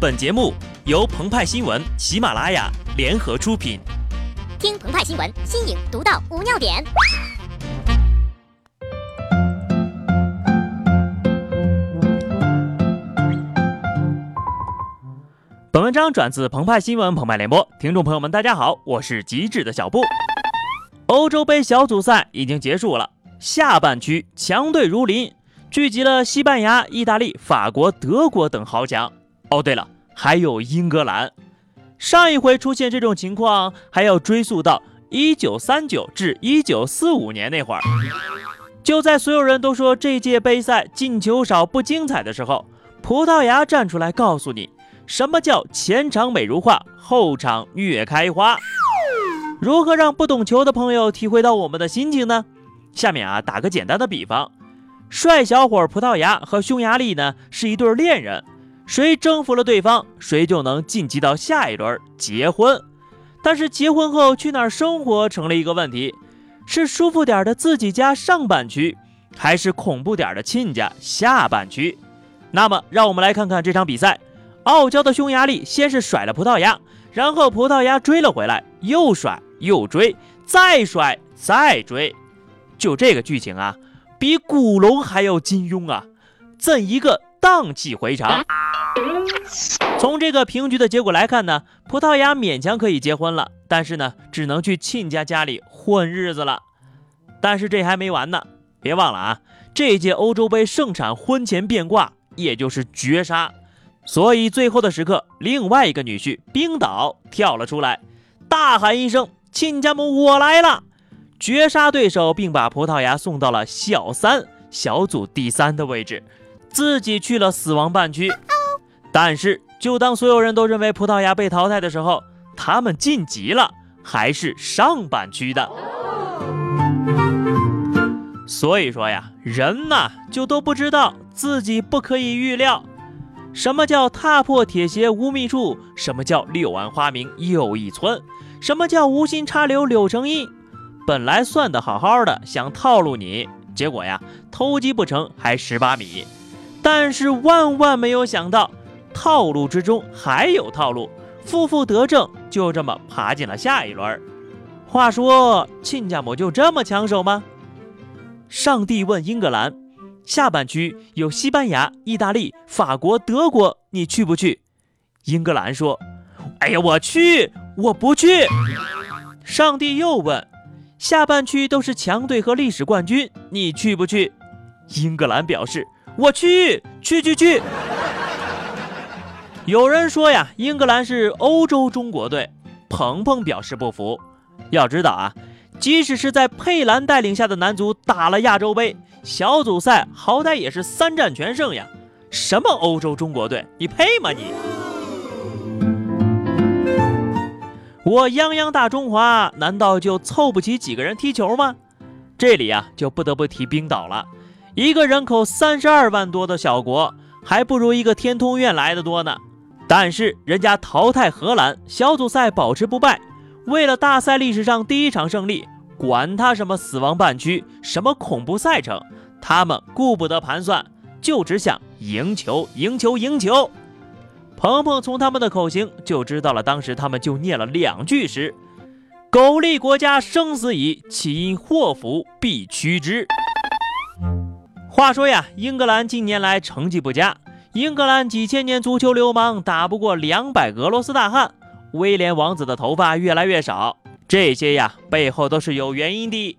本节目由澎湃新闻、喜马拉雅联合出品。听澎湃新闻，新颖独到，无尿点。本文章转自澎湃新闻澎湃联播，听众朋友们，大家好，我是极致的小布。欧洲杯小组赛已经结束了，下半区强队如林，聚集了西班牙、意大利、法国、德国等豪强。哦，对了。还有英格兰，上一回出现这种情况，还要追溯到一九三九至一九四五年那会儿。就在所有人都说这届杯赛进球少不精彩的时候，葡萄牙站出来告诉你，什么叫前场美如画，后场虐开花。如何让不懂球的朋友体会到我们的心情呢？下面啊，打个简单的比方，帅小伙葡萄牙和匈牙利呢是一对恋人。谁征服了对方，谁就能晋级到下一轮结婚。但是结婚后去哪儿生活成了一个问题：是舒服点的自己家上半区，还是恐怖点的亲家下半区？那么，让我们来看看这场比赛。傲娇的匈牙利先是甩了葡萄牙，然后葡萄牙追了回来，又甩又追，再甩再追。就这个剧情啊，比古龙还要金庸啊！怎一个荡气回肠！从这个平局的结果来看呢，葡萄牙勉强可以结婚了，但是呢，只能去亲家家里混日子了。但是这还没完呢，别忘了啊，这届欧洲杯盛产婚前变卦，也就是绝杀。所以最后的时刻，另外一个女婿冰岛跳了出来，大喊一声：“亲家母，我来了！”绝杀对手，并把葡萄牙送到了小三小组第三的位置，自己去了死亡半区。但是，就当所有人都认为葡萄牙被淘汰的时候，他们晋级了，还是上半区的。所以说呀，人呐，就都不知道自己不可以预料，什么叫踏破铁鞋无觅处，什么叫柳暗花明又一村，什么叫无心插柳柳成荫。本来算得好好的，想套路你，结果呀，偷鸡不成还蚀把米。但是万万没有想到。套路之中还有套路，负负得正，就这么爬进了下一轮。话说，亲家母就这么抢手吗？上帝问英格兰：“下半区有西班牙、意大利、法国、德国，你去不去？”英格兰说：“哎呀，我去，我不去。”上帝又问：“下半区都是强队和历史冠军，你去不去？”英格兰表示：“我去，去去去。”有人说呀，英格兰是欧洲中国队，鹏鹏表示不服。要知道啊，即使是在佩兰带领下的男足打了亚洲杯小组赛，好歹也是三战全胜呀。什么欧洲中国队，你配吗你？我泱泱大中华，难道就凑不齐几个人踢球吗？这里啊，就不得不提冰岛了，一个人口三十二万多的小国，还不如一个天通苑来的多呢。但是人家淘汰荷兰，小组赛保持不败，为了大赛历史上第一场胜利，管他什么死亡半区，什么恐怖赛程，他们顾不得盘算，就只想赢球，赢球，赢球。鹏鹏从他们的口型就知道了，当时他们就念了两句诗：“苟利国家生死以，岂因祸福避趋之。”话说呀，英格兰近年来成绩不佳。英格兰几千年足球流氓打不过两百俄罗斯大汉，威廉王子的头发越来越少，这些呀背后都是有原因的。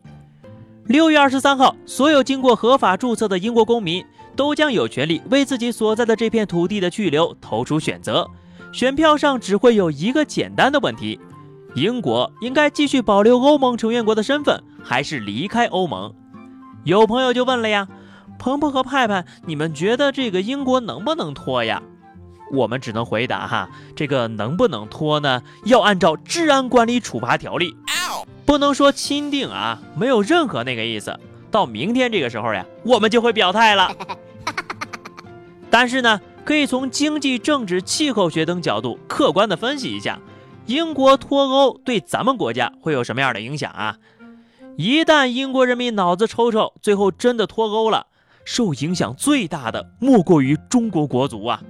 六月二十三号，所有经过合法注册的英国公民都将有权利为自己所在的这片土地的去留投出选择。选票上只会有一个简单的问题：英国应该继续保留欧盟成员国的身份，还是离开欧盟？有朋友就问了呀。鹏鹏和派派，你们觉得这个英国能不能脱呀？我们只能回答哈，这个能不能脱呢？要按照治安管理处罚条例，不能说钦定啊，没有任何那个意思。到明天这个时候呀，我们就会表态了。但是呢，可以从经济、政治、气候学等角度客观的分析一下，英国脱欧对咱们国家会有什么样的影响啊？一旦英国人民脑子抽抽，最后真的脱欧了。受影响最大的莫过于中国国足啊！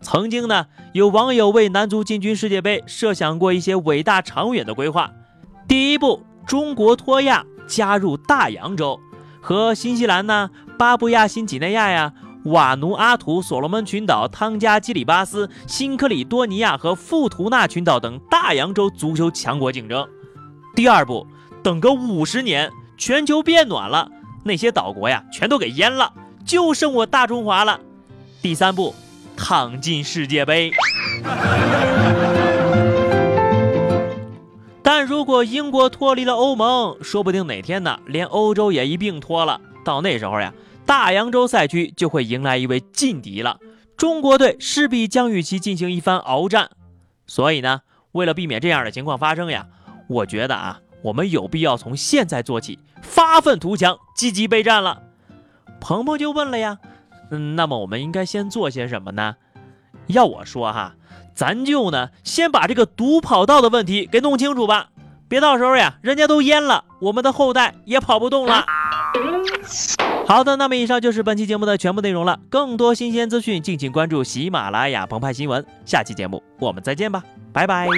曾经呢，有网友为男足进军世界杯设想过一些伟大长远的规划。第一步，中国脱亚加入大洋洲，和新西兰呢、巴布亚新几内亚呀、瓦努阿图、所罗门群岛、汤加、基里巴斯、新克里多尼亚和富图纳群岛等大洋洲足球强国竞争。第二步，等个五十年，全球变暖了，那些岛国呀全都给淹了，就剩我大中华了。第三步。躺进世界杯，但如果英国脱离了欧盟，说不定哪天呢，连欧洲也一并脱了。到那时候呀，大洋洲赛区就会迎来一位劲敌了，中国队势必将与其进行一番鏖战。所以呢，为了避免这样的情况发生呀，我觉得啊，我们有必要从现在做起，发愤图强，积极备战了。鹏鹏就问了呀。嗯，那么我们应该先做些什么呢？要我说哈，咱就呢先把这个堵跑道的问题给弄清楚吧，别到时候呀人家都淹了，我们的后代也跑不动了。好的，那么以上就是本期节目的全部内容了。更多新鲜资讯，敬请关注喜马拉雅澎湃新闻。下期节目我们再见吧，拜拜。